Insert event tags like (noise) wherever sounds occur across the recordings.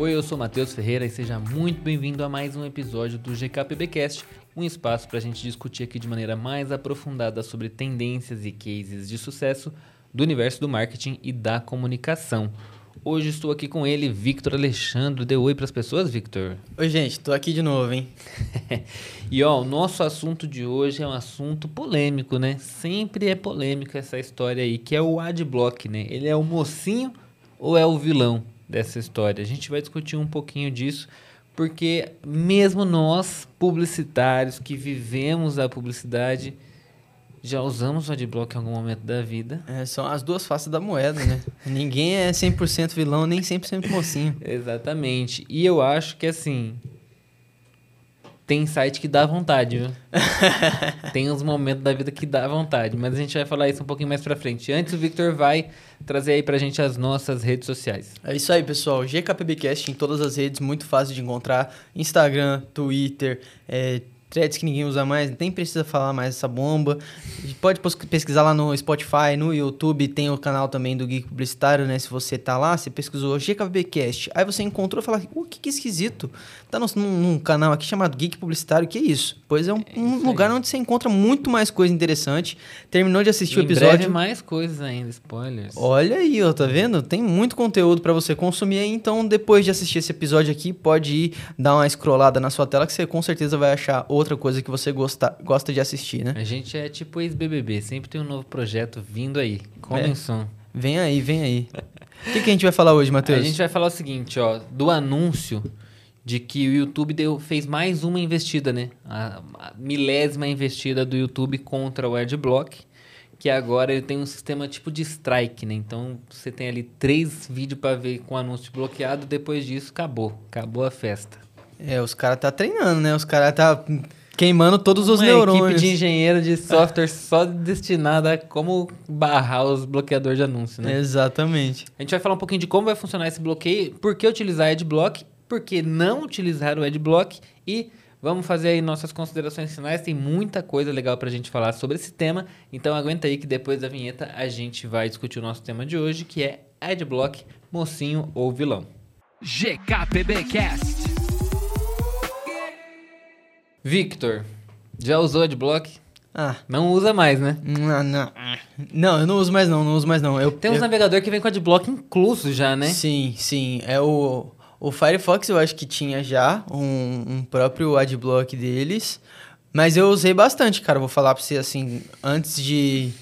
Oi, eu sou Matheus Ferreira e seja muito bem-vindo a mais um episódio do GKPBcast, um espaço para a gente discutir aqui de maneira mais aprofundada sobre tendências e cases de sucesso do universo do marketing e da comunicação. Hoje estou aqui com ele, Victor Alexandre. Dê oi para as pessoas, Victor. Oi, gente, tô aqui de novo, hein? (laughs) e ó, o nosso assunto de hoje é um assunto polêmico, né? Sempre é polêmico essa história aí, que é o adblock, né? Ele é o mocinho ou é o vilão dessa história? A gente vai discutir um pouquinho disso, porque mesmo nós, publicitários que vivemos a publicidade, já usamos o adblock em algum momento da vida. É, são as duas faces da moeda, né? (laughs) Ninguém é 100% vilão, nem 100% mocinho. Exatamente. E eu acho que, assim, tem site que dá vontade, viu? (laughs) tem uns momentos da vida que dá vontade, mas a gente vai falar isso um pouquinho mais pra frente. Antes, o Victor vai trazer aí pra gente as nossas redes sociais. É isso aí, pessoal. GKPBcast em todas as redes, muito fácil de encontrar. Instagram, Twitter, é, threads que ninguém usa mais, nem precisa falar mais essa bomba. Pode pesquisar lá no Spotify, no YouTube, tem o canal também do Geek Publicitário, né? Se você tá lá, você pesquisou GKBcast, aí você encontrou e fala, o que que esquisito? Tá num, num, canal aqui chamado Geek Publicitário, que é isso? Pois é um, é um lugar onde você encontra muito mais coisa interessante. Terminou de assistir e o episódio. Breve mais coisas ainda, spoilers. Olha aí, ó, tá vendo? Tem muito conteúdo para você consumir aí, então depois de assistir esse episódio aqui, pode ir dar uma scrollada na sua tela que você com certeza vai achar outra coisa que você gosta, gosta de assistir, né? A gente é tipo ex-BBB, sempre tem um novo projeto vindo aí. Comem é. som. Vem aí, vem aí. O que, que a gente vai falar hoje, Matheus? A gente vai falar o seguinte, ó, do anúncio de que o YouTube deu, fez mais uma investida, né? A, a, milésima investida do YouTube contra o Adblock, que agora ele tem um sistema tipo de strike, né? Então você tem ali três vídeos para ver com anúncio bloqueado, depois disso acabou, acabou a festa. É, os caras tá treinando, né? Os caras tá queimando todos os Uma neurônios. equipe de engenheiro de software só destinada a como barrar os bloqueadores de anúncio, né? Exatamente. A gente vai falar um pouquinho de como vai funcionar esse bloqueio, por que utilizar Adblock, por que não utilizar o Adblock e vamos fazer aí nossas considerações finais. Tem muita coisa legal pra gente falar sobre esse tema, então aguenta aí que depois da vinheta a gente vai discutir o nosso tema de hoje, que é Adblock, mocinho ou vilão. GKPBcast Victor, já usou Adblock? Ah. Não usa mais, né? Não, não. Não, eu não uso mais não, não uso mais não. Eu, Tem uns eu... navegador que vem com Adblock incluso já, né? Sim, sim. É o, o Firefox eu acho que tinha já um, um próprio Adblock deles. Mas eu usei bastante, cara. Vou falar pra você assim, antes de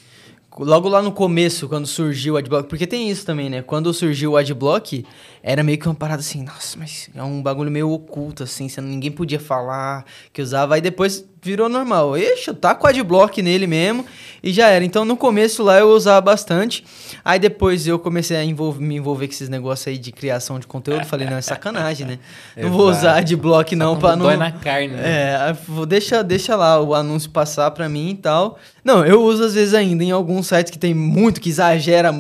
Logo lá no começo, quando surgiu o Adblock, porque tem isso também, né? Quando surgiu o Adblock, era meio que uma parada assim, nossa, mas é um bagulho meio oculto, assim, ninguém podia falar que usava. Aí depois virou normal. Ixi, tá com Adblock nele mesmo e já era. Então no começo lá eu usava bastante. Aí depois eu comecei a envolver, me envolver com esses negócios aí de criação de conteúdo. Falei, não, é sacanagem, né? não vou usar Adblock não para não. Dói na carne, né? É, deixa, deixa lá o anúncio passar para mim e tal. Não, eu uso às vezes ainda em alguns sites que tem muito, que exagera,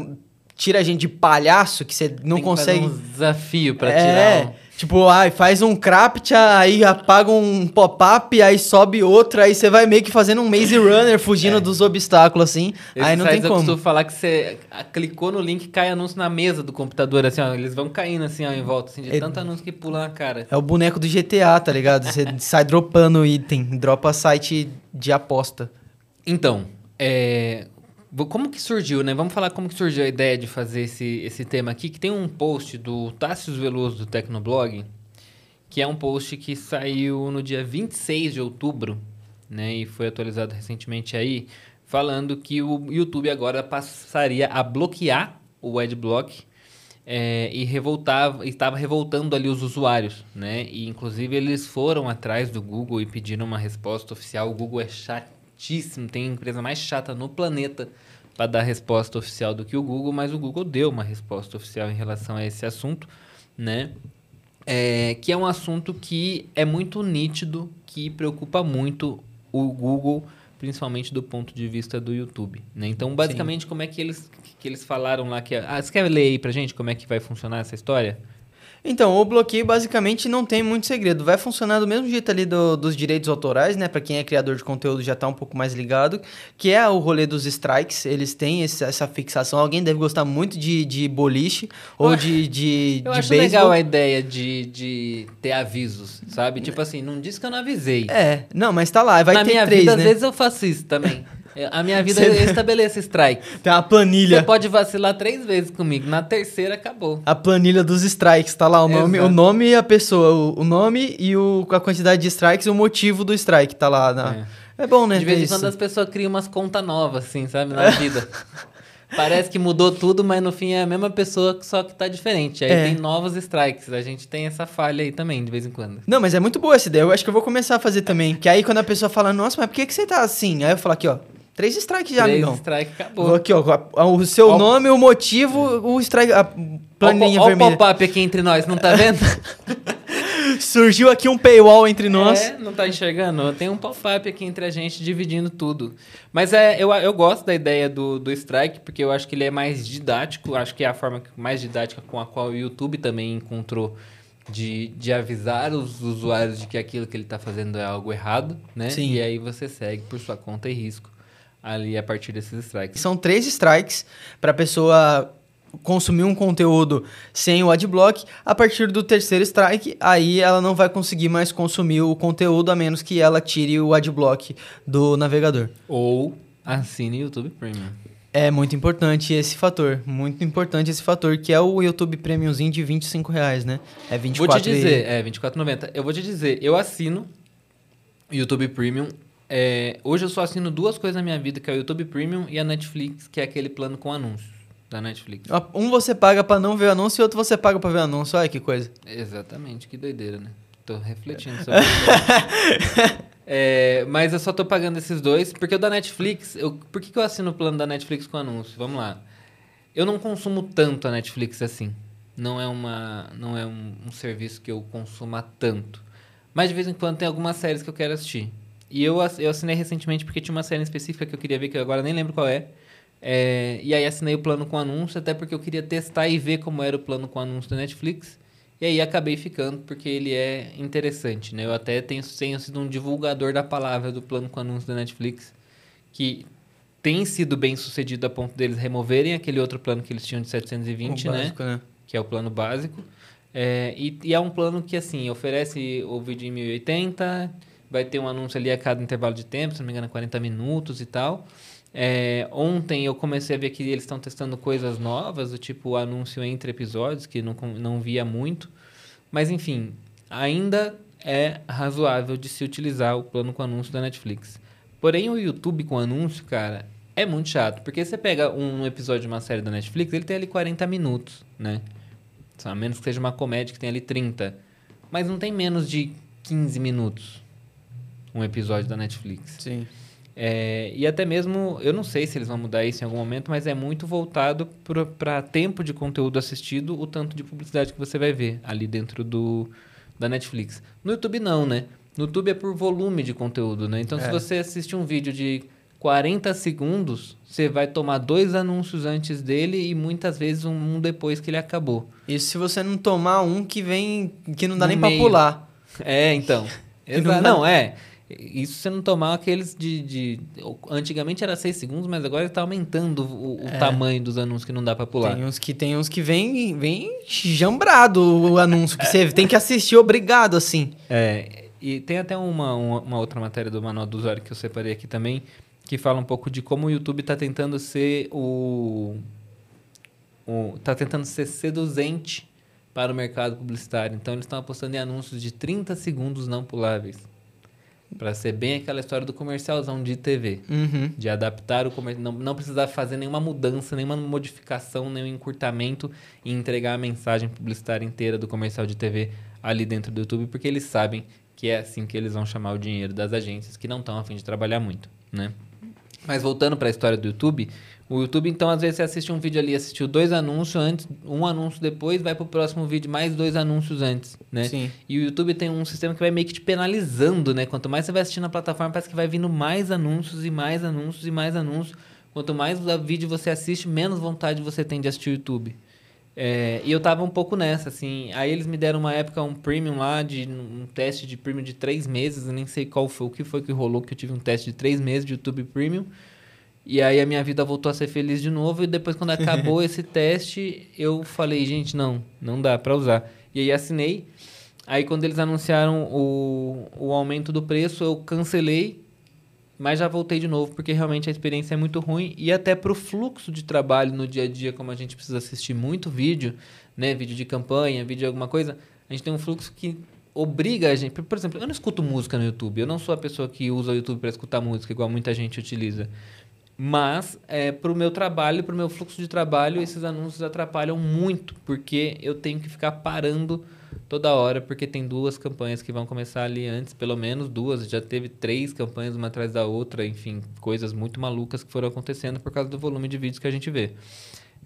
tira a gente de palhaço, que você não tem consegue. um desafio para é, tirar. Um... Tipo, ai, faz um crapt, aí apaga um pop-up, aí sobe outro, aí você vai meio que fazendo um maze runner fugindo é. dos obstáculos, assim. Aí não tem como. Eu costumo falar que você clicou no link cai anúncio na mesa do computador, assim, ó. Eles vão caindo assim, ó, em volta, assim, de é, tanto anúncio que pula na cara. É o boneco do GTA, tá ligado? Você (laughs) sai dropando item, dropa site de aposta. Então, é, como que surgiu, né? Vamos falar como que surgiu a ideia de fazer esse, esse tema aqui, que tem um post do Tássio Veloso do Tecnoblog, que é um post que saiu no dia 26 de outubro, né? E foi atualizado recentemente aí, falando que o YouTube agora passaria a bloquear o adblock é, e revoltava, estava revoltando ali os usuários, né? E inclusive eles foram atrás do Google e pediram uma resposta oficial. O Google é chato chatíssimo, tem empresa mais chata no planeta para dar resposta oficial do que o Google, mas o Google deu uma resposta oficial em relação a esse assunto, né? É, que é um assunto que é muito nítido, que preocupa muito o Google, principalmente do ponto de vista do YouTube. Né? Então, basicamente, Sim. como é que eles, que eles falaram lá que... Ah, você quer ler aí pra gente como é que vai funcionar essa história? Então, o bloqueio basicamente não tem muito segredo. Vai funcionar do mesmo jeito ali do, dos direitos autorais, né? Para quem é criador de conteúdo já tá um pouco mais ligado, que é o rolê dos strikes. Eles têm esse, essa fixação. Alguém deve gostar muito de, de boliche ou de, de, Eu de acho beisebol. legal a ideia de, de ter avisos, sabe? Tipo assim, não diz que eu não avisei. É, não, mas tá lá. Vai Na ter minha três, vida, né? às vezes eu faço isso também. (laughs) É, A minha vida, eu estabeleço strike. (laughs) Tem uma planilha. Você pode vacilar três vezes comigo. Na terceira, acabou. A planilha dos strikes, tá lá o nome, Exato. o nome e a pessoa, o, nome e o, a quantidade de strikes e o motivo do strike, tá lá. Na... É. bom, né? De vez em quando as pessoas criam umas contas novas, assim, sabe? Na vida. (laughs) Parece que mudou tudo, mas no fim é a mesma pessoa, só que tá diferente. Aí É. tem novos strikes. A gente tem essa falha aí também, de vez em quando. Não, mas é muito boa essa ideia. Eu acho que eu vou começar a fazer também. Que aí quando a pessoa fala, nossa, mas por que, que você tá assim? Aí eu falo aqui, ó, três strikes já, Três amigão. strike, Vou acabou. aqui, ó, o seu Ó. nome, o motivo, o strike, a planilha Ó, ó, ó o vermelha. pop-up aqui entre nós, não tá vendo? (laughs) Surgiu aqui um paywall entre nós. É, não tá enxergando? Tem um pop-up aqui entre a gente dividindo tudo. Mas é, eu, eu gosto da ideia do, do strike, porque eu acho que ele é mais didático. Acho que é a forma mais didática com a qual o YouTube também encontrou de, de avisar os usuários de que aquilo que ele tá fazendo é algo errado, né? Sim. E aí você segue por sua conta e risco ali a partir desses strikes. São três strikes para a pessoa consumir um conteúdo sem o adblock. A partir do terceiro strike, aí ela não vai conseguir mais consumir o conteúdo a menos que ela tire o adblock do navegador. Ou assine YouTube Premium. É muito importante esse fator, muito importante esse fator, que é o YouTube Premiumzinho de 25 reais, né? É 24 Vou te dizer, e- é, 24,90. Eu vou te dizer, eu assino YouTube Premium. É, hoje eu só assino duas coisas na minha vida, que é o YouTube Premium e a Netflix, que é aquele plano com anúncios da Netflix. Um você paga pra não ver o anúncio e outro você paga pra ver o anúncio. Olha que coisa. Exatamente, que doideira, né? Tô refletindo sobre isso. (laughs) É, mas eu só tô pagando esses dois, porque o da Netflix, eu, por que, que eu assino o plano da Netflix com anúncio? Vamos lá. Eu não consumo tanto a Netflix assim. Não é, uma, não é um, um serviço que eu consuma tanto. Mas de vez em quando tem algumas séries que eu quero assistir. E eu, eu assinei recentemente porque tinha uma série específica que eu queria ver, que eu agora nem lembro qual é. É, e aí assinei o plano com anúncio, até porque eu queria testar e ver como era o plano com anúncio da Netflix. E aí acabei ficando porque ele é interessante, né? Eu até tenho, tenho sido um divulgador da palavra do plano com anúncio da Netflix, que tem sido bem sucedido a ponto deles removerem aquele outro plano que eles tinham de 720, O né? básico, né? que é o plano básico. É, e, e é um plano que, assim, oferece o vídeo em 1080, vai ter um anúncio ali a cada intervalo de tempo, se não me engano, 40 minutos e tal. É, ontem eu comecei a ver que eles estão testando coisas novas, do tipo anúncio entre episódios, que não, não via muito. Mas, enfim, ainda é razoável de se utilizar o plano com anúncio da Netflix. Porém, o YouTube com anúncio, cara, é muito chato. Porque você pega um episódio de uma série da Netflix, ele tem ali 40 minutos, né? A menos que seja uma comédia que tem ali 30. Mas não tem menos de 15 minutos um episódio da Netflix. Sim. É, e até mesmo, eu não sei se eles vão mudar isso em algum momento, mas é muito voltado para tempo de conteúdo assistido, o tanto de publicidade que você vai ver ali dentro do, da Netflix. No YouTube não, né? No YouTube é por volume de conteúdo, né? Então se É. você assiste um vídeo de 40 segundos, você vai tomar dois anúncios antes dele e muitas vezes um, depois que ele acabou. Isso se você não tomar um que vem. que não dá No nem pra meio. pular. É, então. (laughs) Não não, é. Isso você não tomar aqueles de, de- Antigamente era 6 segundos, mas agora está aumentando o, o É. tamanho dos anúncios que não dá pra pular. Tem uns que tem uns que vem, vem jambrado o anúncio, que você tem que assistir obrigado, assim. É, e tem até uma, uma, uma outra matéria do Manual do Usuário que eu separei aqui também, que fala um pouco de como o YouTube está tentando ser o, o. tá tentando ser seduzente para o mercado publicitário. Então eles estão apostando em anúncios de 30 segundos não puláveis. Para ser bem aquela história do comercialzão de TV. Uhum. De adaptar o comercial. Não, não precisar fazer nenhuma mudança, nenhuma modificação, nenhum encurtamento e entregar a mensagem publicitária inteira do comercial de TV ali dentro do YouTube, porque eles sabem que é assim que eles vão chamar o dinheiro das agências que não estão a fim de trabalhar muito, né? Mas voltando para a história do YouTube, o YouTube, então, às vezes você assiste um vídeo ali, assistiu dois anúncios antes, um anúncio depois, vai pro próximo vídeo, mais dois anúncios antes, né? Sim. E o YouTube tem um sistema que vai meio que te penalizando, né? Quanto mais você vai assistindo a plataforma, parece que vai vindo mais anúncios e mais anúncios e mais anúncios. Quanto mais vídeo você assiste, menos vontade você tem de assistir o YouTube. É, e eu tava um pouco nessa, assim. Aí eles me deram uma época um premium lá, de um teste de premium de três meses. Eu nem sei qual foi, o que foi que rolou, que eu tive um teste de três meses de YouTube Premium. E aí a minha vida voltou a ser feliz de novo. E depois, quando (laughs) acabou esse teste, eu falei, gente, não, não dá pra usar. E aí assinei. Aí quando eles anunciaram o, o aumento do preço, eu cancelei mas já voltei de novo porque realmente a experiência é muito ruim e até para o fluxo de trabalho no dia a dia, como a gente precisa assistir muito vídeo, né, vídeo de campanha, vídeo de alguma coisa, a gente tem um fluxo que obriga a gente. Por exemplo, eu não escuto música no YouTube, eu não sou a pessoa que usa o YouTube para escutar música igual muita gente utiliza. Mas é, para o meu trabalho, para o meu fluxo de trabalho, esses anúncios atrapalham muito, porque eu tenho que ficar parando toda hora, porque tem duas campanhas que vão começar ali antes, pelo menos duas. Já teve três campanhas uma atrás da outra, enfim, coisas muito malucas que foram acontecendo por causa do volume de vídeos que a gente vê.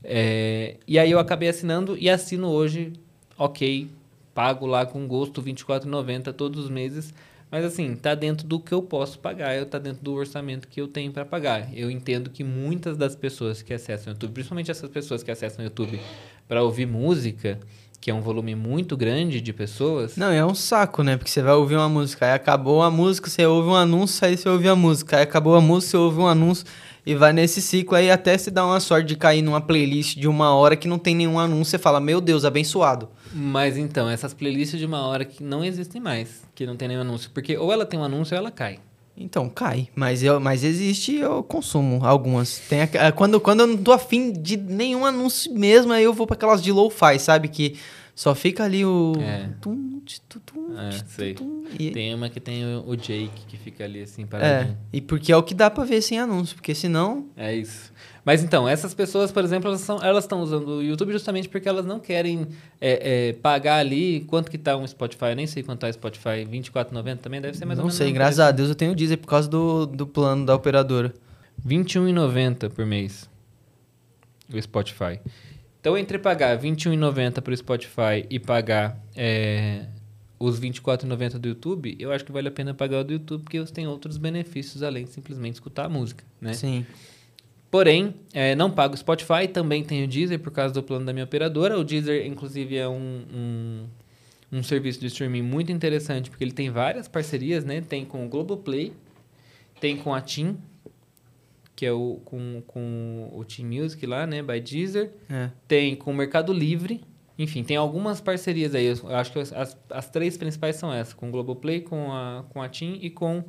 É, e aí eu acabei assinando e assino hoje, ok, pago lá com gosto R$24,90 todos os meses. Mas assim, tá dentro do que eu posso pagar, tá dentro do orçamento que eu tenho para pagar. Eu entendo que muitas das pessoas que acessam o YouTube, principalmente essas pessoas que acessam o YouTube para ouvir música, que é um volume muito grande de pessoas. Não, é um saco, né? Porque você vai ouvir uma música, aí acabou a música, você ouve um anúncio, aí você ouve a música, aí acabou a música, você ouve um anúncio e vai nesse ciclo aí até se dá uma sorte de cair numa playlist de uma hora que não tem nenhum anúncio, você fala, meu Deus, abençoado. Mas então, essas playlists de uma hora que não existem mais, que não tem nenhum anúncio, porque ou ela tem um anúncio ou ela cai. Então, cai. Mas, eu, mas existe, eu consumo algumas. Tem a, quando, quando eu não tô afim de nenhum anúncio mesmo, aí eu vou para aquelas de lo-fi, sabe? Que só fica ali o. É. Tum, tum, tum, é, sei. E... Tem uma que tem o, o Jake que fica ali assim paradinho. É, e porque é o que dá pra ver sem anúncio, porque senão. É isso. Mas então, essas pessoas, por exemplo, elas, elas estão usando o YouTube justamente porque elas não querem é, é, pagar ali. Quanto que tá um Spotify? Eu nem sei quanto tá o Spotify. R$24,90 também deve ser mais não ou menos. Não sei, graças a Deus eu tenho o Deezer por causa do, do plano da operadora. R$21,90 por mês. O Spotify. Então, entre pagar R$21,90 para o Spotify e pagar é, os R$24,90 do YouTube, eu acho que vale a pena pagar o do YouTube, porque você tem outros benefícios além de simplesmente escutar a música, né? Sim. Porém, é, não pago o Spotify, também tenho o Deezer por causa do plano da minha operadora. O Deezer, inclusive, é um, um, um serviço de streaming muito interessante, porque ele tem várias parcerias, né? Tem com o Globoplay, tem com a TIM, que é o com, com o Team Music lá, né? By Deezer. É. Tem com o Mercado Livre. Enfim, tem algumas parcerias aí. Eu acho que as, as três principais são essas. Com o Globoplay, com a, com a TIM e com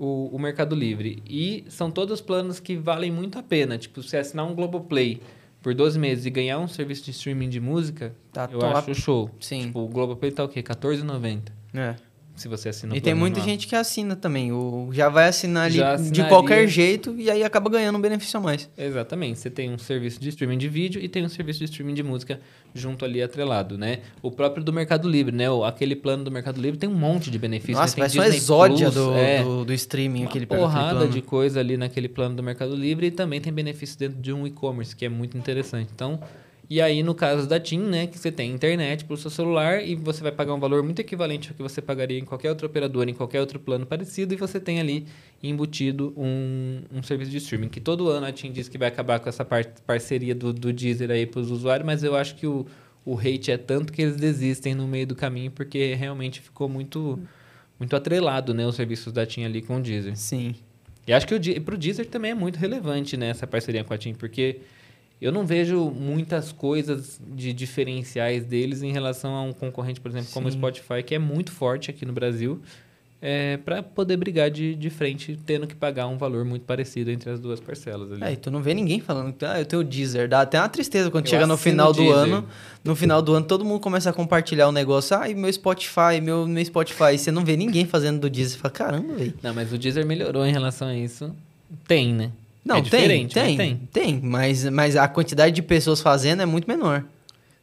o, o Mercado Livre. E são todos planos que valem muito a pena. Tipo, se assinar um Globoplay por 12 meses e ganhar um serviço de streaming de música, tá eu top. acho show. Sim. Tipo, o Globoplay tá o quê? R$14,90. É se você assina o E tem muita anual. gente que assina também. O, já vai assinar ali de qualquer jeito e aí acaba ganhando um benefício a mais. Exatamente. Você tem um serviço de streaming de vídeo e tem um serviço de streaming de música junto ali atrelado, né? O próprio do Mercado Livre, né? Aquele plano do Mercado Livre tem um monte de benefícios. Nossa, né? vai só exódia do, é, do, do, streaming. Uma aquele porrada de coisa ali naquele plano do Mercado Livre e também tem benefícios dentro de um e-commerce, que é muito interessante. Então, e aí, no caso da TIM, né, que você tem internet para o seu celular e você vai pagar um valor muito equivalente ao que você pagaria em qualquer outra operadora, em qualquer outro plano parecido, e você tem ali embutido um, um serviço de streaming. Que todo ano a TIM diz que vai acabar com essa par parceria do, do Deezer aí para os usuários, mas eu acho que o, o hate é tanto que eles desistem no meio do caminho, porque realmente ficou muito, muito atrelado, né, os serviços da TIM ali com o Deezer. Sim. E acho que para o Deezer também é muito relevante, né, essa parceria com a TIM, porque eu não vejo muitas coisas de diferenciais deles em relação a um concorrente, por exemplo, Sim. como o Spotify, que é muito forte aqui no Brasil, é, para poder brigar de, de frente, tendo que pagar um valor muito parecido entre as duas parcelas. Ali. É, e tu não vê ninguém falando que ah, eu tenho o Deezer. Dá até uma tristeza quando eu chega no final do ano. No final do ano, todo mundo começa a compartilhar o negócio. Ah, meu Spotify, meu, meu Spotify. você não vê ninguém fazendo do Deezer. Você fala, caramba, velho. Não, mas o Deezer melhorou em relação a isso. Tem, né? Não, é tem, tem, tem, tem, mas, mas a quantidade de pessoas fazendo é muito menor.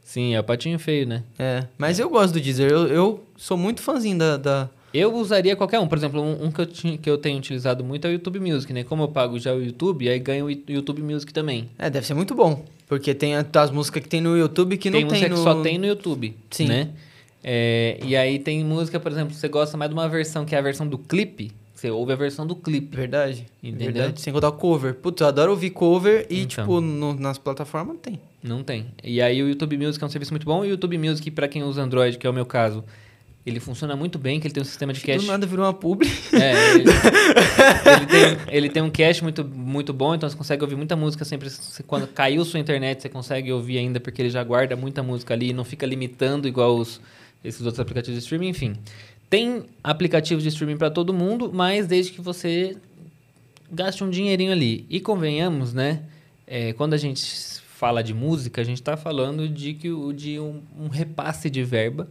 Sim, é o patinho feio, né? É, mas é. eu gosto do Deezer, eu, eu sou muito fãzinho da, da... Eu usaria qualquer um, por exemplo, um, um que, eu tinha, que eu tenho utilizado muito é o YouTube Music, né? Como eu pago já o YouTube, aí ganho o YouTube Music também. É, deve ser muito bom, porque tem as músicas que tem no YouTube que tem não tem música no... que só tem no YouTube, Sim. né? É, e aí tem música, por exemplo, você gosta mais de uma versão que é a versão do clipe, Você ouve a versão do clipe. Verdade. Entendeu? Verdade. Sem contar o cover. Putz, eu adoro ouvir cover e, Então. tipo, no- nas plataformas não tem. Não tem. E aí o YouTube Music é um serviço muito bom. E o YouTube Music, pra quem usa Android, que é o meu caso, ele funciona muito bem, que ele tem um sistema de cache. Do nada virou uma publi. É, ele, ele tem, ele tem um cache muito, muito bom, então você consegue ouvir muita música sempre. se- Quando caiu sua internet, você consegue ouvir ainda, porque ele já guarda muita música ali e não fica limitando igual os, esses outros aplicativos de streaming, enfim. Tem aplicativos de streaming para todo mundo, mas desde que você gaste um dinheirinho ali. E convenhamos, né? é, quando a gente fala de música, a gente está falando de, que, o- de um, um repasse de verba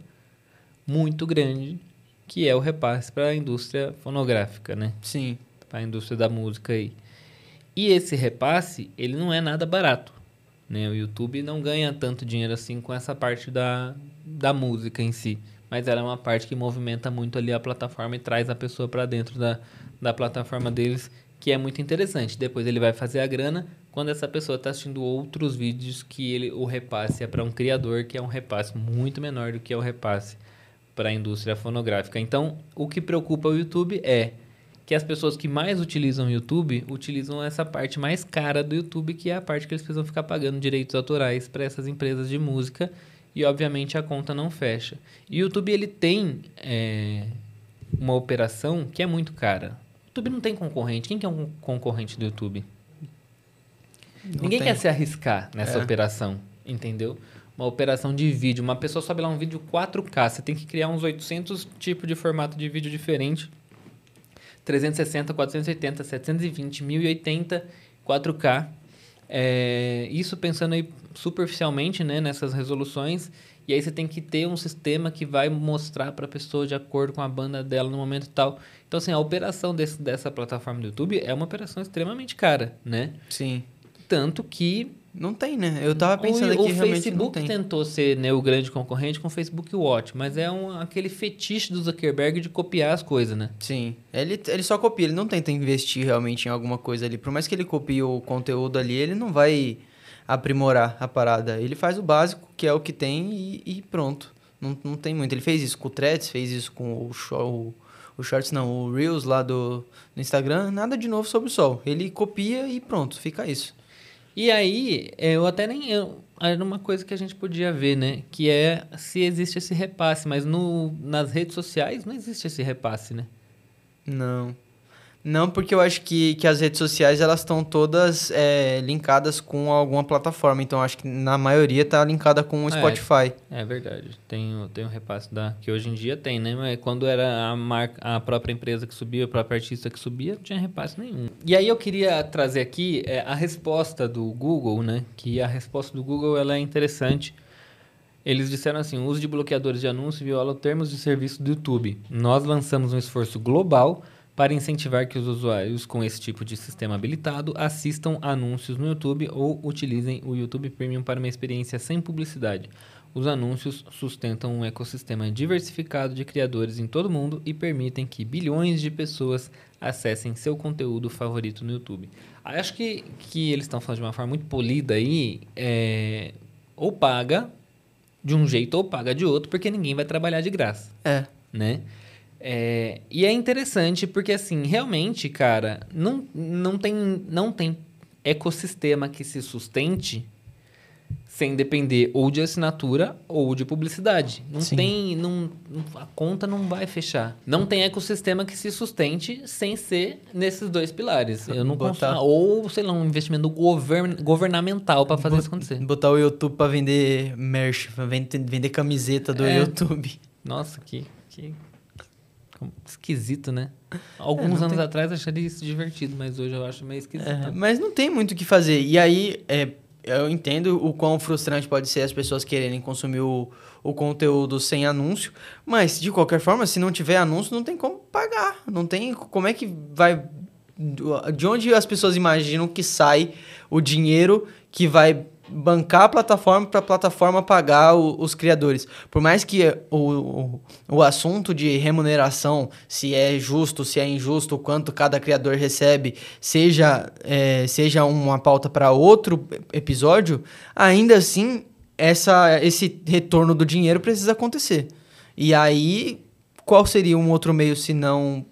muito grande, que é o repasse para a indústria fonográfica, né? Sim. Para a indústria da música aí. E esse repasse, ele não é nada barato. Né? O YouTube não ganha tanto dinheiro assim com essa parte da, da música em si. Mas ela é uma parte que movimenta muito ali a plataforma e traz a pessoa para dentro da, da plataforma deles, que é muito interessante. Depois ele vai fazer a grana quando essa pessoa está assistindo outros vídeos que ele, o repasse é para um criador, que é um repasse muito menor do que é o repasse para a indústria fonográfica. Então, o que preocupa o YouTube é que as pessoas que mais utilizam o YouTube utilizam essa parte mais cara do YouTube, que é a parte que eles precisam ficar pagando direitos autorais para essas empresas de música e obviamente a conta não fecha. E o YouTube ele tem é, uma operação que é muito cara. O YouTube não tem concorrente. Quem que é um concorrente do YouTube? Não Ninguém tem. quer se arriscar nessa É. operação, entendeu? Uma operação de vídeo. Uma pessoa sobe lá um vídeo 4K. Você tem que criar uns 800 tipos de formato de vídeo diferente. 360, 480, 720, 1080, 4K. É, isso pensando aí superficialmente né, nessas resoluções. E aí você tem que ter um sistema que vai mostrar para a pessoa de acordo com a banda dela no momento e tal. Então, assim, a operação desse, dessa plataforma do YouTube é uma operação extremamente cara, né? Sim. Tanto que Não tem, né? Eu tava pensando o, aqui, o realmente Facebook tentou ser né, o grande concorrente com o Facebook Watch, mas é um, aquele fetiche do Zuckerberg de copiar as coisas, né? Sim. Ele, ele só copia, ele não tenta investir realmente em alguma coisa ali. Por mais que ele copie o conteúdo ali, ele não vai aprimorar a parada. Ele faz o básico, que é o que tem, e, e pronto. Não, não tem muito. Ele fez isso com o Threads, fez isso com o, show, o Shorts, não, o Reels lá do, do Instagram. Nada de novo sobre o sol. Ele copia e pronto, fica isso. E aí, é, eu até nem. Eu, era uma coisa que a gente podia ver, né? Que é se existe esse repasse, mas no, nas redes sociais não existe esse repasse, né? Não. Não, porque eu acho que, que as redes sociais elas estão todas é, linkadas com alguma plataforma. Então acho que na maioria tá linkada com o É. Spotify. É verdade. Tem, o- tem o repasse da. Que hoje em dia tem, né? Mas quando era a, marca, a própria empresa que subia, a própria artista que subia, não tinha repasse nenhum. E aí eu queria trazer aqui é, a resposta do Google, né? Que a resposta do Google ela é interessante. Eles disseram assim: o uso de bloqueadores de anúncio viola os termos de serviço do YouTube. Nós lançamos um esforço global para incentivar que os usuários com esse tipo de sistema habilitado assistam anúncios no YouTube ou utilizem o YouTube Premium para uma experiência sem publicidade. Os anúncios sustentam um ecossistema diversificado de criadores em todo o mundo e permitem que bilhões de pessoas acessem seu conteúdo favorito no YouTube. Acho que, que eles estão falando de uma forma muito polida aí, é, ou paga de um jeito ou paga de outro, porque ninguém vai trabalhar de graça, É. né? É, e é interessante porque, assim, realmente, cara, não, não, tem, não tem ecossistema que se sustente sem depender ou de assinatura ou de publicidade. Não Sim. tem. Não, a conta não vai fechar. Não tem ecossistema que se sustente sem ser nesses dois pilares. Eu não Botar- consigo. Ou, sei lá, um investimento govern, governamental para fazer Bot- isso acontecer. Botar o YouTube pra vender merch, pra vender, vender camiseta do É. YouTube. Nossa, que, que esquisito, né? Alguns não anos tem- atrás eu acharia isso divertido, mas hoje eu acho meio esquisito. É, mas não tem muito o que fazer. E aí, é, eu entendo o quão frustrante pode ser as pessoas quererem consumir o, o conteúdo sem anúncio, mas de qualquer forma, se não tiver anúncio, não tem como pagar. Não tem como é que vai. De onde as pessoas imaginam que sai o dinheiro que vai bancar a plataforma para a plataforma pagar o- os criadores. Por mais que o, o, o assunto de remuneração, se é justo, se é injusto, o quanto cada criador recebe, seja, é, seja uma pauta para outro episódio, ainda assim essa, esse retorno do dinheiro precisa acontecer. E aí, qual seria um outro meio se não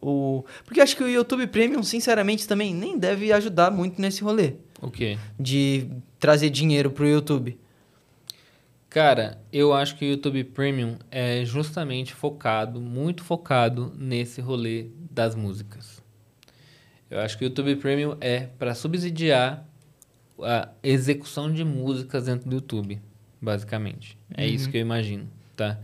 o. Porque acho que o YouTube Premium, sinceramente, também nem deve ajudar muito nesse rolê. O quê? De trazer dinheiro pro YouTube. Cara, eu acho que o YouTube Premium é justamente focado, muito focado nesse rolê das músicas. Eu acho que o YouTube Premium é para subsidiar a execução de músicas dentro do YouTube, basicamente. É isso que eu imagino, tá?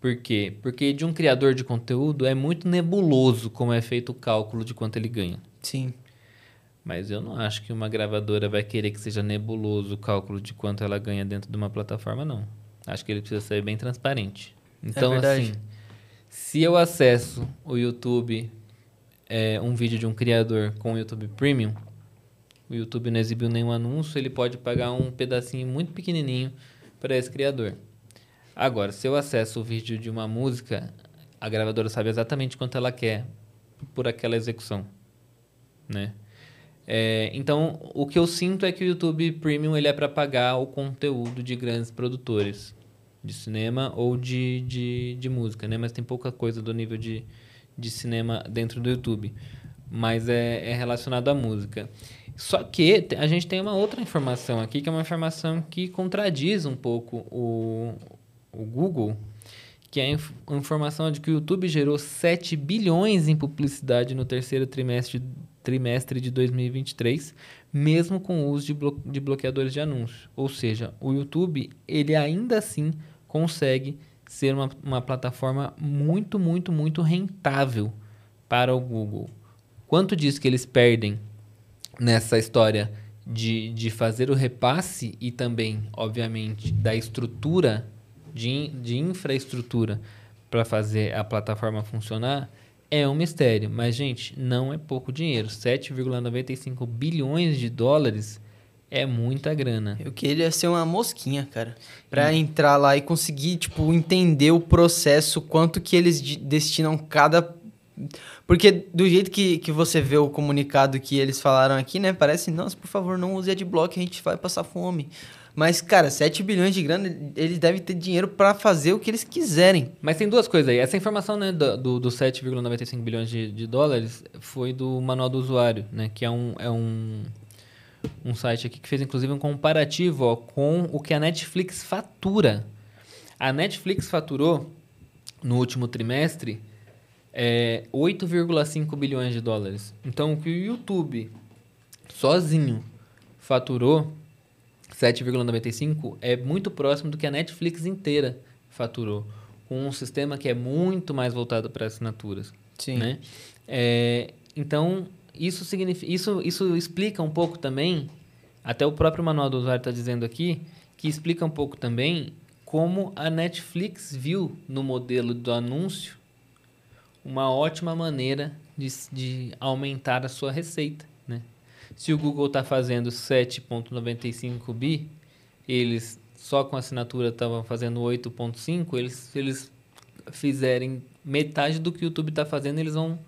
Por quê? Porque de um criador de conteúdo é muito nebuloso como é feito o cálculo de quanto ele ganha. Sim. Mas eu não acho que uma gravadora vai querer que seja nebuloso o cálculo de quanto ela ganha dentro de uma plataforma, não. Acho que ele precisa ser bem transparente. Então, verdade. assim, se eu acesso o YouTube, é, um vídeo de um criador com o YouTube Premium, o YouTube não exibiu nenhum anúncio, ele pode pagar um pedacinho muito pequenininho para esse criador. Agora, se eu acesso o vídeo de uma música, a gravadora sabe exatamente quanto ela quer por aquela execução, né? É, então, o que eu sinto é que o YouTube Premium ele é para pagar o conteúdo de grandes produtores de cinema ou de, de, de música, né? Mas tem pouca coisa do nível de, de cinema dentro do YouTube. Mas é, é relacionado à música. Só que a gente tem uma outra informação aqui, que é uma informação que contradiz um pouco o, o Google, que é a informação de que o YouTube gerou 7 bilhões em publicidade no terceiro trimestre, trimestre de 2023, mesmo com o uso de, blo- de bloqueadores de anúncios. Ou seja, o YouTube, ele ainda assim consegue ser uma, uma plataforma muito, muito, muito rentável para o Google. Quanto disso que eles perdem nessa história de, de fazer o repasse e também, obviamente, da estrutura, de, de infraestrutura para fazer a plataforma funcionar, é um mistério. Mas, gente, não é pouco dinheiro. 7,95 bilhões de dólares é muita grana. Eu queria ser uma mosquinha, cara. Pra entrar lá e conseguir, tipo, entender o processo, quanto que eles de- destinam cada. Porque do jeito que, que você vê o comunicado que eles falaram aqui, né? Parece, nossa, por favor, não use adblock, a gente vai passar fome. Mas, cara, 7 bilhões de grana, eles devem ter dinheiro pra fazer o que eles quiserem. Mas tem duas coisas aí. Essa informação né, do, do 7,95 bilhões de, de dólares foi do Manual do Usuário, né? Que é um, é um, um site aqui que fez, inclusive, um comparativo ó, com o que a Netflix fatura. A Netflix faturou, no último trimestre, é, 8,5 bilhões de dólares. Então, o que o YouTube sozinho faturou 7,95 é muito próximo do que a Netflix inteira faturou, com um sistema que é muito mais voltado para assinaturas. Sim. Né? É, então, isso, significa, isso, isso explica um pouco também, até o próprio manual do usuário está dizendo aqui, que explica um pouco também como a Netflix viu no modelo do anúncio uma ótima maneira de, de aumentar a sua receita. Se o Google está fazendo 7,95 bi, eles só com assinatura estavam fazendo 8,5, eles, se eles fizerem metade do que o YouTube está fazendo, eles vão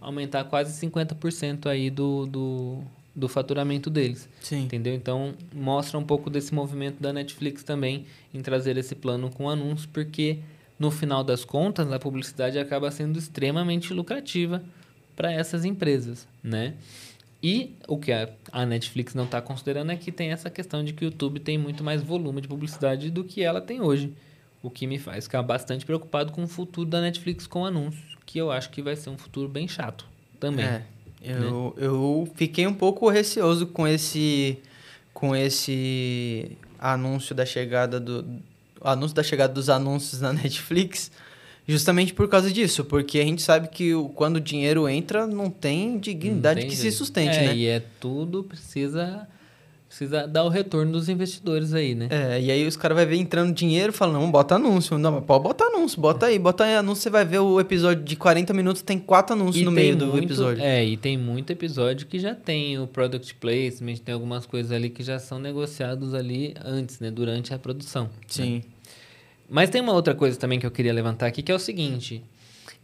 aumentar quase 50% aí do, do, do faturamento deles. Sim. Entendeu? Então, mostra um pouco desse movimento da Netflix também em trazer esse plano com anúncios, porque no final das contas, a publicidade acaba sendo extremamente lucrativa para essas empresas, né? E o que a, Netflix não está considerando é que tem essa questão de que o YouTube tem muito mais volume de publicidade do que ela tem hoje. O que me faz ficar bastante preocupado com o futuro da Netflix com anúncios, que eu acho que vai ser um futuro bem chato também. É, eu, eu fiquei um pouco receoso com esse com esse anúncio da chegada do anúncio da chegada dos anúncios na (laughs) Netflix, justamente por causa disso, porque a gente sabe que o- quando o dinheiro entra não tem dignidade Não tem que se jeito. sustente, é, né? E é tudo precisa precisa dar o retorno dos investidores aí, né? É, e aí os caras vão ver entrando dinheiro e falam, não, bota anúncio. Não, mas pode botar anúncio, bota aí, bota aí anúncio, você vai ver o episódio de 40 minutos, tem quatro anúncios E no meio do muito- episódio. É, e tem muito episódio que já tem o product placement, tem algumas coisas ali que já são negociados ali antes, né? Durante a produção. né? Mas tem uma outra coisa também que eu queria levantar aqui, que é o seguinte.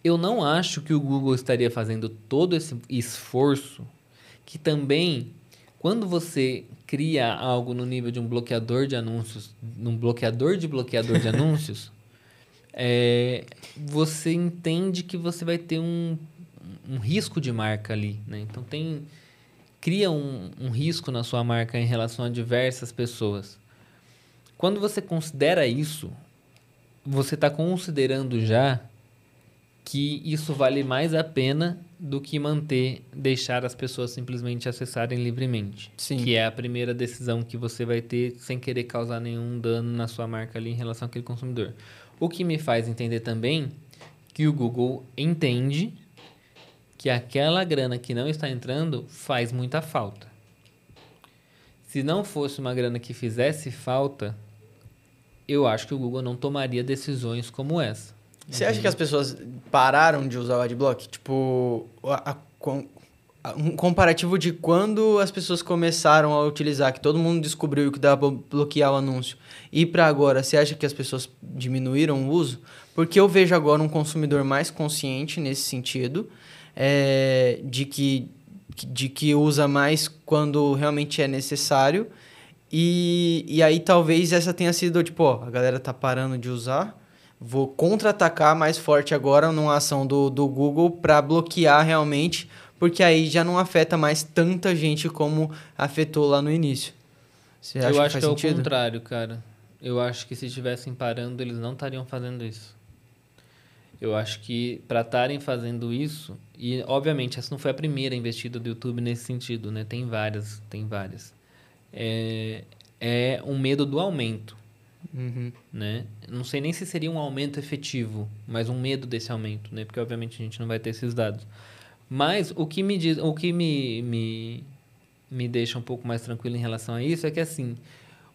Eu não acho que o Google estaria fazendo todo esse esforço que também, quando você cria algo no nível de um bloqueador de anúncios, num bloqueador de bloqueador de (laughs) anúncios, é, você entende que você vai ter um, um risco de marca ali, né? Então tem cria um, um risco na sua marca em relação a diversas pessoas. Quando você considera isso, você está considerando já que isso vale mais a pena do que manter, deixar as pessoas simplesmente acessarem livremente. Sim. Que é a primeira decisão que você vai ter sem querer causar nenhum dano na sua marca ali em relação àquele consumidor. O que me faz entender também que o Google entende que aquela grana que não está entrando faz muita falta. Se não fosse uma grana que fizesse falta, eu acho que o Google não tomaria decisões como essa. Você acha que as pessoas pararam de usar o Adblock? Tipo, a, a, a, um comparativo de quando as pessoas começaram a utilizar, que todo mundo descobriu que dava pra bloquear o anúncio, e para agora, você acha que as pessoas diminuíram o uso? Porque eu vejo agora um consumidor mais consciente nesse sentido, é, de, que, de que usa mais quando realmente é necessário. E, e aí talvez essa tenha sido, tipo, ó, a galera tá parando de usar, vou contra-atacar mais forte agora numa ação do, do Google para bloquear realmente, porque aí já não afeta mais tanta gente como afetou lá no início. Você acha Eu acho que, que é sentido? o contrário, cara. Eu acho que se estivessem parando, eles não estariam fazendo isso. Eu acho que para estarem fazendo isso, e obviamente essa não foi a primeira investida do YouTube nesse sentido, né? Tem várias, tem várias. É, é um medo do aumento. Uhum. Né? Não sei nem se seria um aumento efetivo, mas um medo desse aumento, né? Porque obviamente a gente não vai ter esses dados. Mas o que me diz, o que me, me, me deixa um pouco mais tranquilo em relação a isso é que assim,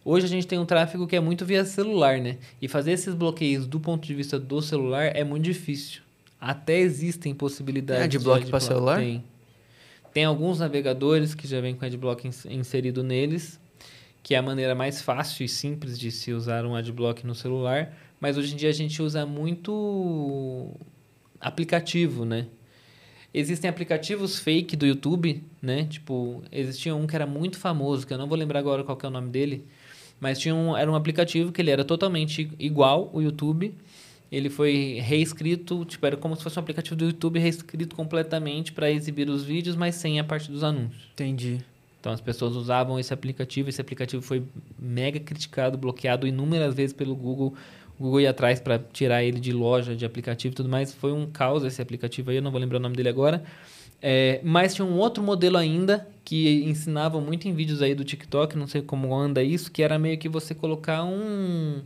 hoje a gente tem um tráfego que é muito via celular, né? E fazer esses bloqueios do ponto de vista do celular é muito difícil. Até existem possibilidades. É, de bloco para celular? Tem. Tem alguns navegadores que já vem com adblock inserido neles, que é a maneira mais fácil e simples de se usar um adblock no celular, mas hoje em dia a gente usa muito aplicativo, né? Existem aplicativos fake do YouTube, né? Tipo, existia um que era muito famoso, que eu não vou lembrar agora qual é o nome dele, mas tinha um, era um aplicativo que ele era totalmente igual o YouTube. Ele foi reescrito, tipo, era como se fosse um aplicativo do YouTube reescrito completamente para exibir os vídeos, mas sem a parte dos anúncios. Entendi. Então as pessoas usavam esse aplicativo, esse aplicativo foi mega criticado, bloqueado inúmeras vezes pelo Google. O Google ia atrás para tirar ele de loja, de aplicativo e tudo mais. Foi um caos esse aplicativo aí, eu não vou lembrar o nome dele agora. É, mas tinha um outro modelo ainda que ensinava muito em vídeos aí do TikTok, não sei como anda isso, que era meio que você colocar um.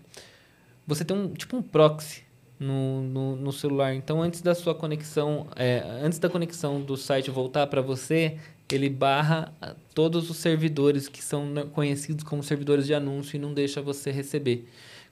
Você tem um tipo um proxy no, no, no celular. Então, antes da sua conexão, é, antes da conexão do site voltar para você, ele barra ah, todos os servidores que são conhecidos como servidores de anúncio e não deixa você receber.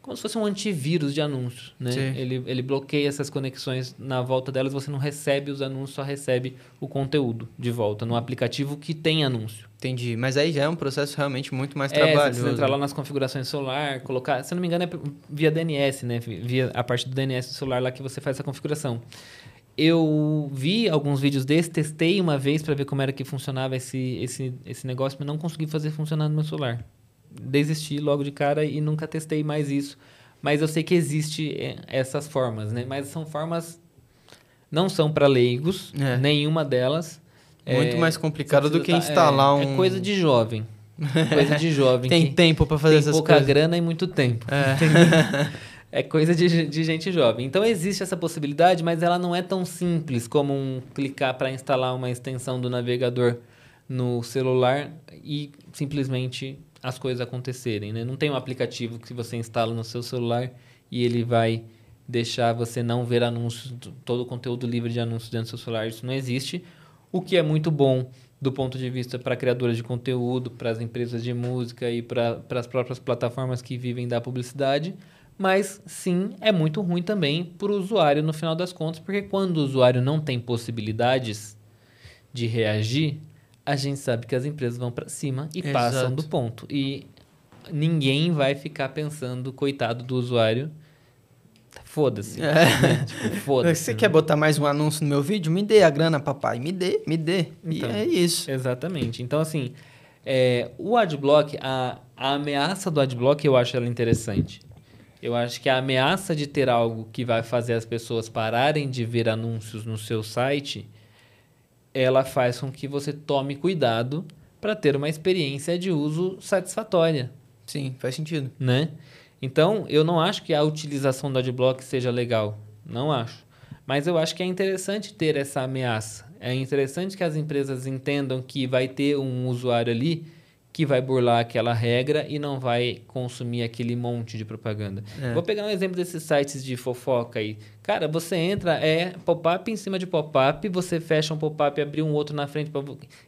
Como se fosse um antivírus de anúncios, né? Ele, ele bloqueia essas conexões na volta delas, você não recebe os anúncios, só recebe o conteúdo de volta no aplicativo que tem anúncio. Entendi, mas aí já é um processo realmente muito mais é, trabalhoso. Você entrar lá nas configurações do celular, colocar, se não me engano é via DNS, né? Via a parte do DNS do celular lá que você faz essa configuração. Eu vi alguns vídeos desses, testei uma vez para ver como era que funcionava esse, esse, esse negócio, mas não consegui fazer funcionar no meu celular. Desisti logo de cara e nunca testei mais isso. Mas eu sei que existe é, essas formas, né? Mas são formas não são para leigos, é. nenhuma delas. Muito é, mais complicado do que tá, instalar é, um. É coisa de jovem. Coisa de jovem. (laughs) tem tempo para fazer essas coisas. Tem pouca grana e muito tempo. É. (laughs) é coisa de, de gente jovem. Então existe essa possibilidade, mas ela não é tão simples como um clicar para instalar uma extensão do navegador no celular e simplesmente as coisas acontecerem. Né? Não tem um aplicativo que você instala no seu celular e ele vai deixar você não ver anúncios, todo o conteúdo livre de anúncios dentro do seu celular. Isso não existe. O que é muito bom do ponto de vista para criadores de conteúdo, para as empresas de música e para as próprias plataformas que vivem da publicidade mas sim é muito ruim também para o usuário no final das contas, porque quando o usuário não tem possibilidades de reagir, a gente sabe que as empresas vão para cima e Exato. passam do ponto. E ninguém vai ficar pensando, coitado do usuário, foda-se. É. Né? Tipo, (laughs) foda-se. Você né? quer botar mais um anúncio no meu vídeo? Me dê a grana, papai. Me dê, me dê. Então, e é isso. Exatamente. Então, assim, é, o adblock, a, a ameaça do adblock, eu acho ela interessante. Eu acho que a ameaça de ter algo que vai fazer as pessoas pararem de ver anúncios no seu site ela faz com que você tome cuidado para ter uma experiência de uso satisfatória. Sim, faz sentido. Né? Então, eu não acho que a utilização do adblock seja legal. Não acho. Mas eu acho que é interessante ter essa ameaça. É interessante que as empresas entendam que vai ter um usuário ali que vai burlar aquela regra e não vai consumir aquele monte de propaganda. É. Vou pegar um exemplo desses sites de fofoca aí. Cara, você entra, é pop-up em cima de pop-up, você fecha um pop-up e abrir um outro na frente. Pra...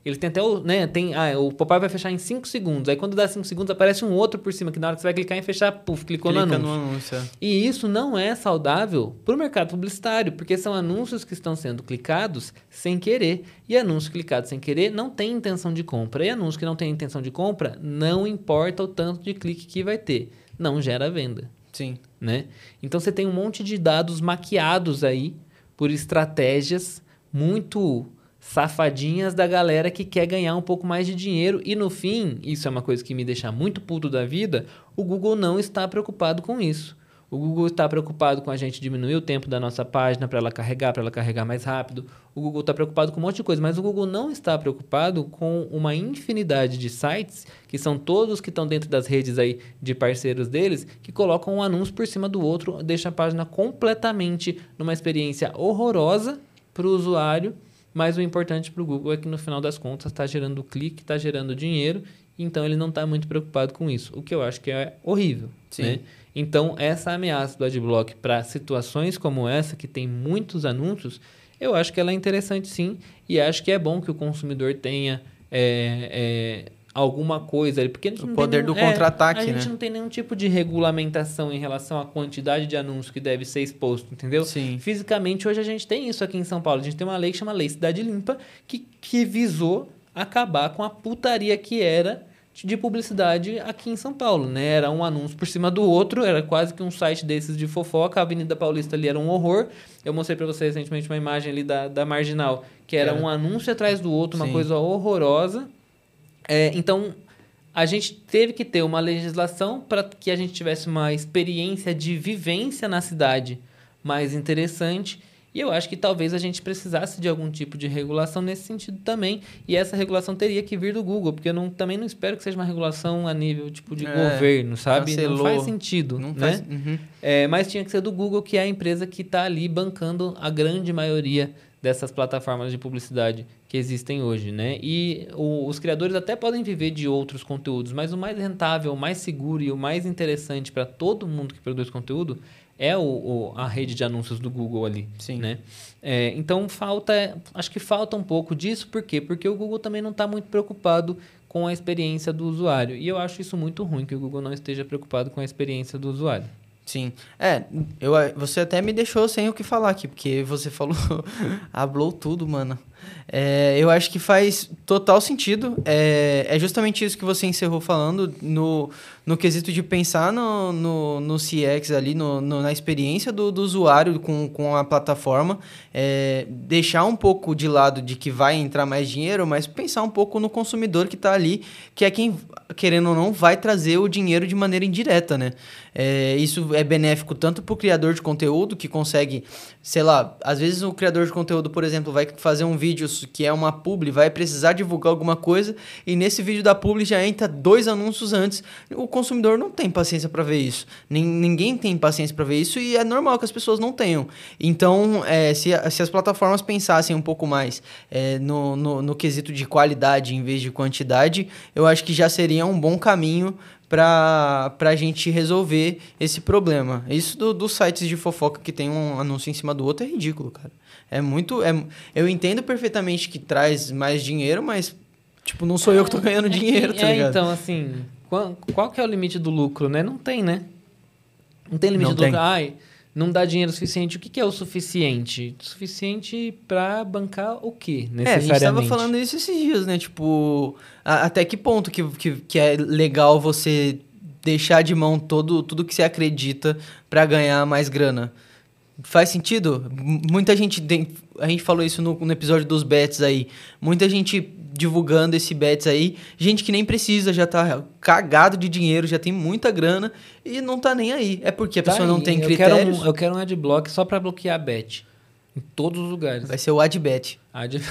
Ele tem até o. Né, tem, ah, o pop-up vai fechar em 5 segundos. Aí quando dá 5 segundos, aparece um outro por cima, que na hora que você vai clicar em fechar, puf, clicou Clica no anúncio. No anúncio. É. E isso não é saudável para o mercado publicitário, porque são anúncios que estão sendo clicados sem querer. E anúncio clicado sem querer não tem intenção de compra. E anúncio que não tem intenção de compra, não importa o tanto de clique que vai ter. Não gera venda. Sim. Né? Então você tem um monte de dados maquiados aí por estratégias muito safadinhas da galera que quer ganhar um pouco mais de dinheiro e no fim, isso é uma coisa que me deixa muito puto da vida, o Google não está preocupado com isso. O Google está preocupado com a gente diminuir o tempo da nossa página para ela carregar, para ela carregar mais rápido. O Google está preocupado com um monte de coisa, mas o Google não está preocupado com uma infinidade de sites, que são todos que estão dentro das redes aí de parceiros deles, que colocam um anúncio por cima do outro, deixa a página completamente numa experiência horrorosa para o usuário. Mas o importante para o Google é que no final das contas está gerando clique, está gerando dinheiro, então ele não está muito preocupado com isso, o que eu acho que é horrível. Sim. Né? Então, essa ameaça do adblock para situações como essa, que tem muitos anúncios, eu acho que ela é interessante sim. E acho que é bom que o consumidor tenha é, é, alguma coisa ali. Porque o poder nenhum, do contra-ataque, né? A gente não tem nenhum tipo de regulamentação em relação à quantidade de anúncios que deve ser exposto, entendeu? Sim. Fisicamente, hoje a gente tem isso aqui em São Paulo. A gente tem uma lei que chama Lei Cidade Limpa, que, que visou acabar com a putaria que era de publicidade aqui em São Paulo, né? Era um anúncio por cima do outro, era quase que um site desses de fofoca. A Avenida Paulista ali era um horror. Eu mostrei para vocês recentemente uma imagem ali da, da Marginal, que era, era. um anúncio atrás do outro, uma Sim. coisa horrorosa. É, então, a gente teve que ter uma legislação para que a gente tivesse uma experiência de vivência na cidade mais interessante e eu acho que talvez a gente precisasse de algum tipo de regulação nesse sentido também. E essa regulação teria que vir do Google, porque eu não, também não espero que seja uma regulação a nível tipo de é, governo, sabe? Cancelou. Não faz sentido, não né? Faz, uhum. é, mas tinha que ser do Google, que é a empresa que está ali bancando a grande maioria dessas plataformas de publicidade que existem hoje, né? E o, os criadores até podem viver de outros conteúdos, mas o mais rentável, o mais seguro e o mais interessante para todo mundo que produz conteúdo é o, o, a rede de anúncios do Google ali. Sim. Né? É, então falta, acho que falta um pouco disso, por quê? Porque o Google também não está muito preocupado com a experiência do usuário. E eu acho isso muito ruim que o Google não esteja preocupado com a experiência do usuário. Sim. É, eu, você até me deixou sem o que falar aqui, porque você falou, (laughs) hablou tudo, mano. É, eu acho que faz total sentido. É, é justamente isso que você encerrou falando no, no quesito de pensar no, no, no CX ali, no, no, na experiência do, do usuário com, com a plataforma. É, deixar um pouco de lado de que vai entrar mais dinheiro, mas pensar um pouco no consumidor que está ali, que é quem, querendo ou não, vai trazer o dinheiro de maneira indireta, né? É, isso é benéfico tanto para o criador de conteúdo, que consegue, sei lá, às vezes o criador de conteúdo, por exemplo, vai fazer um vídeo que é uma publi, vai precisar divulgar alguma coisa e nesse vídeo da publi já entra dois anúncios antes. O consumidor não tem paciência para ver isso. Ninguém tem paciência para ver isso e é normal que as pessoas não tenham. Então, é, se, se as plataformas pensassem um pouco mais é, no, no, no quesito de qualidade em vez de quantidade, eu acho que já seria um bom caminho para a gente resolver esse problema. Isso dos do sites de fofoca que tem um anúncio em cima do outro é ridículo, cara. É muito. É, eu entendo perfeitamente que traz mais dinheiro, mas, tipo, não sou é, eu que tô ganhando é dinheiro, tá é, ligado? Então, assim, qual, qual que é o limite do lucro, né? Não tem, né? Não tem limite não do tem. lucro. Ai, não dá dinheiro suficiente. O que, que é o suficiente? Suficiente para bancar o quê, necessariamente? É, a gente tava falando isso esses dias, né? Tipo, a, até que ponto que, que, que é legal você deixar de mão todo, tudo que você acredita para ganhar mais grana? Faz sentido? Muita gente. Tem, a gente falou isso no, no, episódio dos bets aí. Muita gente divulgando esse bets aí. Gente que nem precisa, já tá cagado de dinheiro, já tem muita grana e não tá nem aí. É porque a tá pessoa aí. não tem eu critérios. Quero um, eu quero um adblock só para bloquear bet. Em todos os lugares. Vai ser o Adbet. Ad...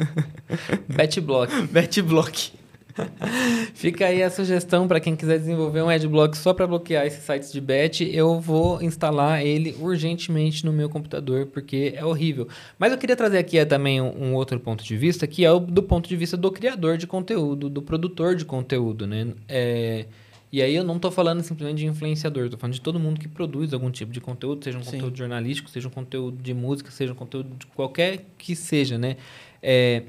(laughs) Betblock. Betblock. (laughs) Fica aí a sugestão para quem quiser desenvolver um adblock só para bloquear esses sites de bet. Eu vou instalar ele urgentemente no meu computador porque é horrível. Mas eu queria trazer aqui também um, outro ponto de vista, que é o do ponto de vista do criador de conteúdo, do produtor de conteúdo, né? É, e aí eu não estou falando simplesmente de influenciador, estou falando de todo mundo que produz algum tipo de conteúdo, seja um Sim. conteúdo jornalístico, seja um conteúdo de música, seja um conteúdo de qualquer que seja, né? É,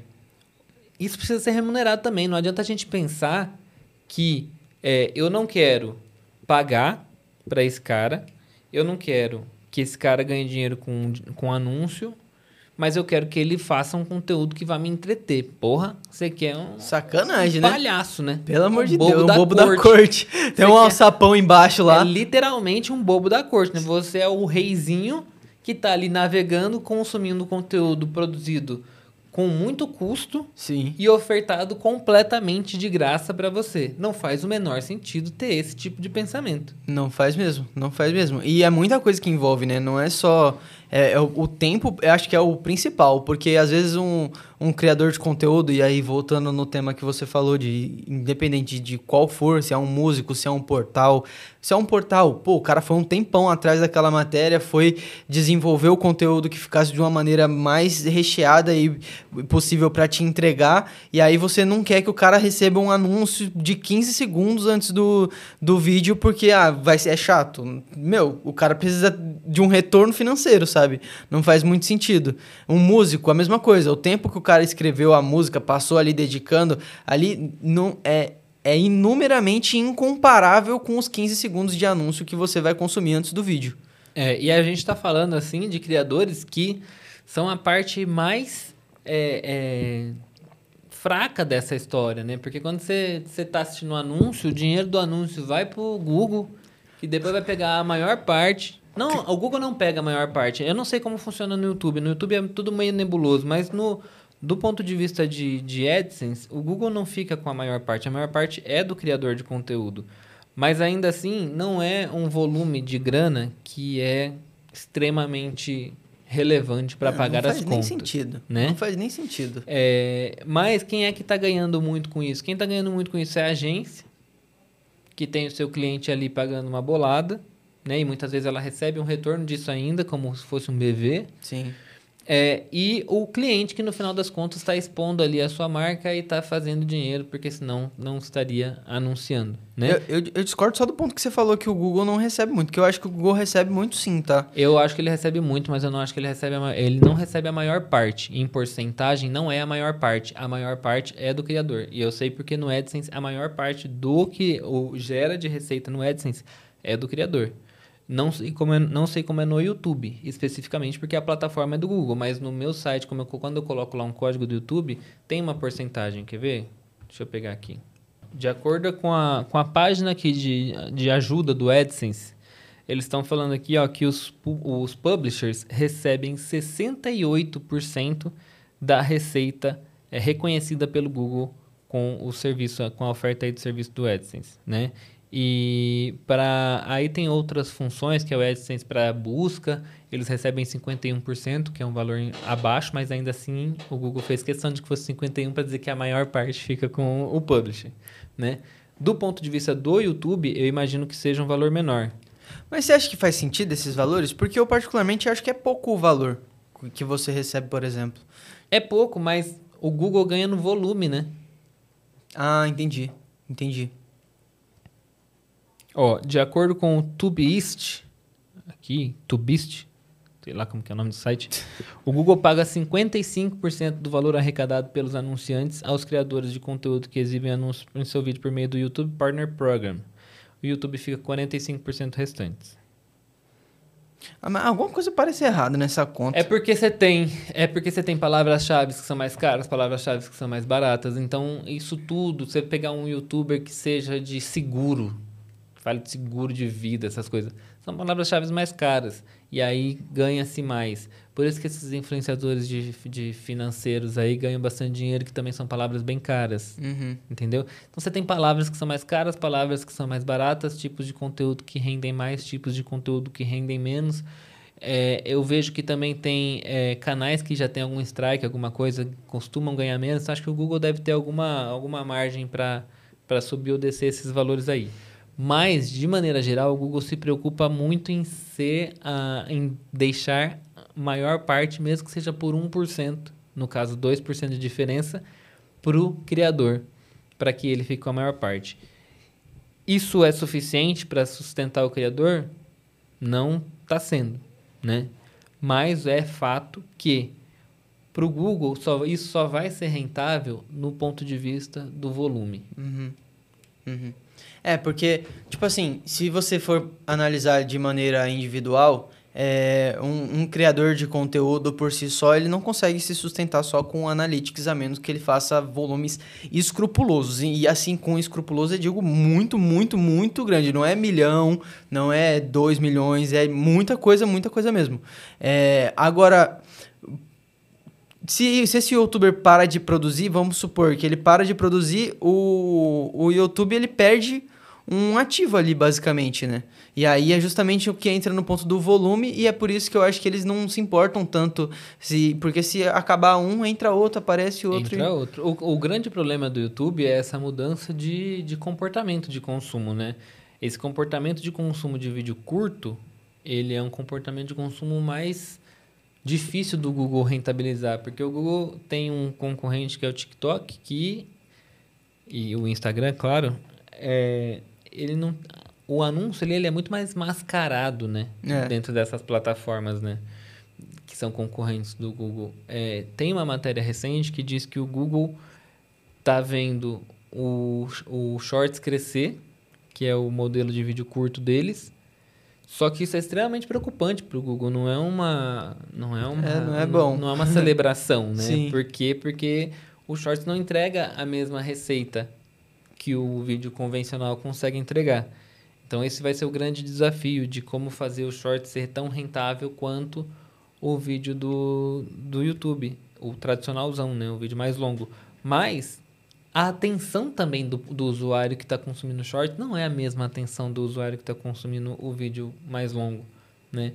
isso precisa ser remunerado também. Não adianta a gente pensar que é, eu não quero pagar para esse cara, eu não quero que esse cara ganhe dinheiro com, com anúncio, mas eu quero que ele faça um conteúdo que vá me entreter. Porra, você quer um. Sacanagem, um né? palhaço, né? Pelo amor de Deus, um bobo da corte. Tem um alçapão embaixo lá. É literalmente um bobo da corte, né? Você é o reizinho que tá ali navegando, consumindo conteúdo produzido com muito custo Sim. e ofertado completamente de graça para você. Não faz o menor sentido ter esse tipo de pensamento. Não faz mesmo, não faz mesmo. E é muita coisa que envolve, né? Não é só é, é o, tempo, eu acho que é o principal, porque às vezes um, um criador de conteúdo, e aí voltando no tema que você falou, de independente de qual for, se é um músico, se é um portal, se é um portal, pô, o cara foi um tempão atrás daquela matéria, foi desenvolver o conteúdo que ficasse de uma maneira mais recheada e possível para te entregar, e aí você não quer que o cara receba um anúncio de 15 segundos antes do, do vídeo, porque ah, vai ser, é chato. Meu, o cara precisa de um retorno financeiro, sabe? Sabe? Não faz muito sentido. Um músico, a mesma coisa. O tempo que o cara escreveu a música, passou ali dedicando, ali não é é inumeramente incomparável com os 15 segundos de anúncio que você vai consumir antes do vídeo. É, e a gente está falando assim de criadores que são a parte mais é, é, fraca dessa história, né? Porque quando você está assistindo um anúncio, o dinheiro do anúncio vai para o Google, que depois vai pegar a maior parte não, o Google não pega a maior parte. Eu não sei como funciona no YouTube. No YouTube é tudo meio nebuloso, mas no do ponto de vista de, de AdSense, o Google não fica com a maior parte. A maior parte é do criador de conteúdo. Mas ainda assim, não é um volume de grana que é extremamente relevante para pagar as contas. Não faz nem sentido. Né? Não faz nem sentido. É, mas quem é que está ganhando muito com isso? Quem está ganhando muito com isso é a agência, que tem o seu cliente ali pagando uma bolada né? E muitas vezes ela recebe um retorno disso ainda, como se fosse um BV. Sim. É, e o cliente que no final das contas está expondo ali a sua marca e está fazendo dinheiro, porque senão não estaria anunciando, né? Eu, eu, eu, discordo só do ponto que você falou que o Google não recebe muito, que eu acho que o Google recebe muito sim, tá? Eu acho que ele recebe muito, mas eu não acho que ele recebe a, ele não recebe a maior parte. Em porcentagem não é a maior parte, a maior parte é do criador. E eu sei porque no AdSense a maior parte do que o gera de receita no AdSense é do criador. Não sei, como é, não sei como é no YouTube, especificamente, porque a plataforma é do Google, mas no meu site, eu, quando eu coloco lá um código do YouTube, tem uma porcentagem, quer ver? Deixa eu pegar aqui. De acordo com a, com a página aqui de, de ajuda do AdSense, eles estão falando aqui ó, que os, os publishers recebem 68% da receita é, reconhecida pelo Google com o serviço, com a oferta aí do serviço do AdSense, né? E para aí tem outras funções que é o AdSense para busca, eles recebem 51%, que é um valor abaixo, mas ainda assim o Google fez questão de que fosse 51 para dizer que a maior parte fica com o publisher, né? Do ponto de vista do YouTube, eu imagino que seja um valor menor. Mas você acha que faz sentido esses valores? Porque eu particularmente acho que é pouco o valor que você recebe, por exemplo. É pouco, mas o Google ganha no volume, né? Ah, entendi. Entendi. Ó, de acordo com o Tubeist, aqui, Tubist, sei lá como que é o nome do site, (laughs) o Google paga 55% do valor arrecadado pelos anunciantes aos criadores de conteúdo que exibem anúncios em seu vídeo por meio do YouTube Partner Program. O YouTube fica com 45% restantes. Ah, alguma coisa parece errada nessa conta. É porque você tem, é porque você tem palavras-chave que são mais caras, palavras-chave que são mais baratas. Então, isso tudo, você pegar um youtuber que seja de seguro, fale de seguro de vida, essas coisas. São palavras-chave mais caras. E aí ganha-se mais. Por isso que esses influenciadores de, de financeiros aí ganham bastante dinheiro, que também são palavras bem caras. Uhum. Entendeu? Então você tem palavras que são mais caras, palavras que são mais baratas, tipos de conteúdo que rendem mais, tipos de conteúdo que rendem menos. É, eu vejo que também tem é, canais que já tem algum strike, alguma coisa, costumam ganhar menos. Então acho que o Google deve ter alguma, alguma margem para subir ou descer esses valores aí. Mas, de maneira geral, o Google se preocupa muito em ser, uh, em deixar maior parte, mesmo que seja por 1%, no caso 2% de diferença, para o criador, para que ele fique com a maior parte. Isso é suficiente para sustentar o criador? Não está sendo, né? Mas é fato que para o Google só, isso só vai ser rentável no ponto de vista do volume. Uhum. Uhum. É, porque, tipo assim, se você for analisar de maneira individual, é, um, um, criador de conteúdo por si só, ele não consegue se sustentar só com analytics, a menos que ele faça volumes escrupulosos. E, e assim, com escrupuloso, eu digo muito, muito, muito grande. Não é milhão, não é dois milhões, é muita coisa, muita coisa mesmo. É, agora, se, se esse youtuber para de produzir, vamos supor que ele para de produzir, o, o YouTube ele perde um ativo ali, basicamente, né? E aí é justamente o que entra no ponto do volume, e é por isso que eu acho que eles não se importam tanto, se porque se acabar um, entra outro, aparece outro. Entra e... outro. O, o grande problema do YouTube é essa mudança de, de comportamento de consumo, né? Esse comportamento de consumo de vídeo curto, ele é um comportamento de consumo mais difícil do Google rentabilizar, porque o Google tem um concorrente que é o TikTok, que e o Instagram, claro, é, ele não o anúncio ele, ele é muito mais mascarado, né? É. Dentro dessas plataformas, né? Que são concorrentes do Google. É, tem uma matéria recente que diz que o Google tá vendo o, o Shorts crescer, que é o modelo de vídeo curto deles. Só que isso é extremamente preocupante para o Google. Não é uma, não é uma, é, não é bom. Não, não é uma celebração, né? (laughs) Sim. Por quê? Porque o Shorts não entrega a mesma receita que o vídeo convencional consegue entregar. Então esse vai ser o grande desafio de como fazer o short ser tão rentável quanto o vídeo do, do YouTube, o tradicionalzão, né? o vídeo mais longo. Mas a atenção também do, do usuário que está consumindo short não é a mesma atenção do usuário que está consumindo o vídeo mais longo, né?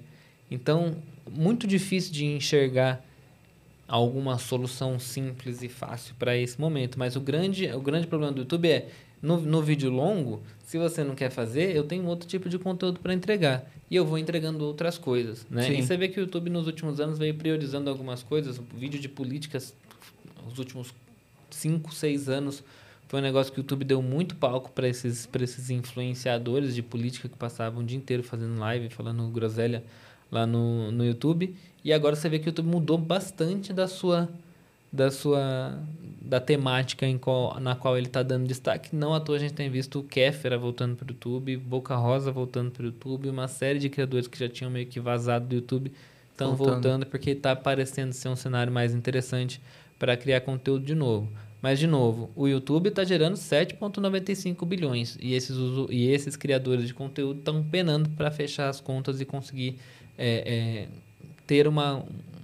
Então, muito difícil de enxergar alguma solução simples e fácil para esse momento. Mas o grande, o grande problema do YouTube é, no, no vídeo longo, se você não quer fazer, eu tenho outro tipo de conteúdo para entregar. E eu vou entregando outras coisas, né? Sim. E você vê que o YouTube nos últimos anos veio priorizando algumas coisas. O vídeo de políticas, os últimos 5, 6 anos, foi um negócio que o YouTube deu muito palco para esses, esses influenciadores de política que passavam o dia inteiro fazendo live, falando groselha lá no, no YouTube. E agora você vê que o YouTube mudou bastante da sua da sua da temática em qual, na qual ele está dando destaque. Não à toa a gente tem visto o Kéfera voltando para o YouTube, Boca Rosa voltando para o YouTube, uma série de criadores que já tinham meio que vazado do YouTube estão voltando. voltando porque está parecendo ser um cenário mais interessante para criar conteúdo de novo. Mas, de novo, o YouTube está gerando 7,95 bilhões e esses, e esses criadores de conteúdo estão penando para fechar as contas e conseguir é, é, ter uma,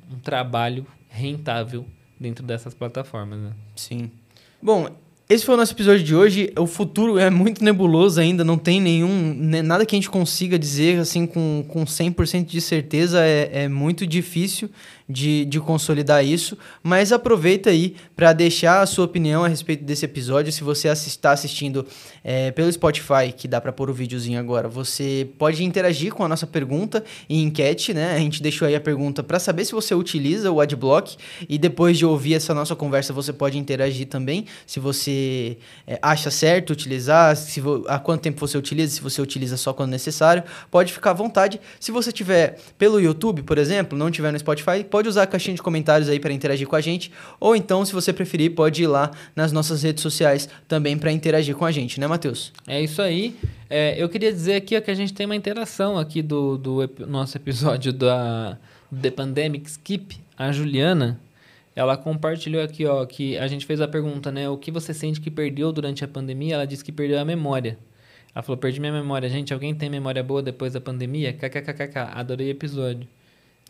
um trabalho rentável dentro dessas plataformas, né? Sim. Bom, esse foi o nosso episódio de hoje. O futuro é muito nebuloso ainda, não tem nenhum. Né, nada que a gente consiga dizer assim com, com 100% de certeza. É, é muito difícil de, de consolidar isso, mas aproveita aí para deixar a sua opinião a respeito desse episódio. Se você está assistindo é, pelo Spotify, que dá para pôr o videozinho agora, você pode interagir com a nossa pergunta e enquete, né? A gente deixou aí a pergunta para saber se você utiliza o Adblock e depois de ouvir essa nossa conversa, você pode interagir também, se você é, acha certo utilizar, se há quanto tempo você utiliza, se você utiliza só quando necessário, pode ficar à vontade. Se você tiver pelo YouTube, por exemplo, não tiver no Spotify, pode pode usar a caixinha de comentários aí para interagir com a gente, ou então, se você preferir, pode ir lá nas nossas redes sociais também para interagir com a gente, né, Matheus? É isso aí. É, eu queria dizer aqui que a gente tem uma interação aqui do, do ep nosso episódio da The Pandemic Skip, a Juliana. Ela compartilhou aqui, ó, que a gente fez a pergunta, né? O que você sente que perdeu durante a pandemia? Ela disse que perdeu a memória. Ela falou, perdi minha memória. Gente, alguém tem memória boa depois da pandemia? KKKKK. Adorei o episódio.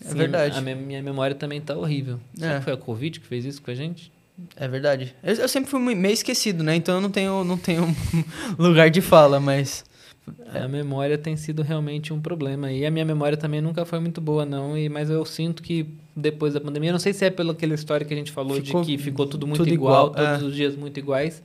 É Sim, verdade. A minha memória também tá horrível. Será é. que foi a Covid que fez isso com a gente? É verdade. Eu, eu sempre fui meio esquecido, né? Então eu não tenho, não tenho (laughs) lugar de fala, mas A memória tem sido realmente um problema. E a minha memória também nunca foi muito boa, não. E, mas eu sinto que depois da pandemia, não sei se é pela aquela história que a gente falou ficou, de que ficou tudo muito tudo igual, igual, todos é. os dias muito iguais.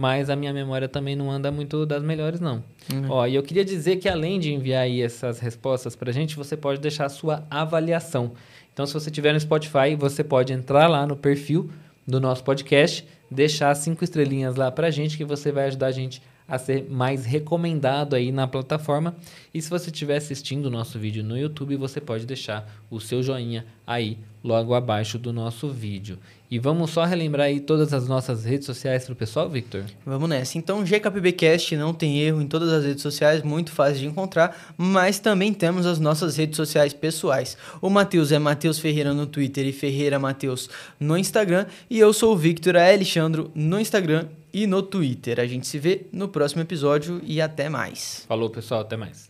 Mas a minha memória também não anda muito das melhores, não. Uhum. Ó, e eu queria dizer que além de enviar aí essas respostas pra gente, você pode deixar a sua avaliação. Então, se você tiver no Spotify, você pode entrar lá no perfil do nosso podcast, deixar cinco estrelinhas lá pra gente, que você vai ajudar a gente a ser mais recomendado aí na plataforma. E se você estiver assistindo o nosso vídeo no YouTube, você pode deixar o seu joinha aí logo abaixo do nosso vídeo. E vamos só relembrar aí todas as nossas redes sociais para o pessoal, Victor? Vamos nessa. Então, GKPBcast não tem erro em todas as redes sociais, muito fácil de encontrar, mas também temos as nossas redes sociais pessoais. O Matheus é Matheus Ferreira no Twitter e Ferreira Matheus no Instagram, e eu sou o Victor Alexandro no Instagram e no Twitter. A gente se vê no próximo episódio e até mais. Falou, pessoal, até mais.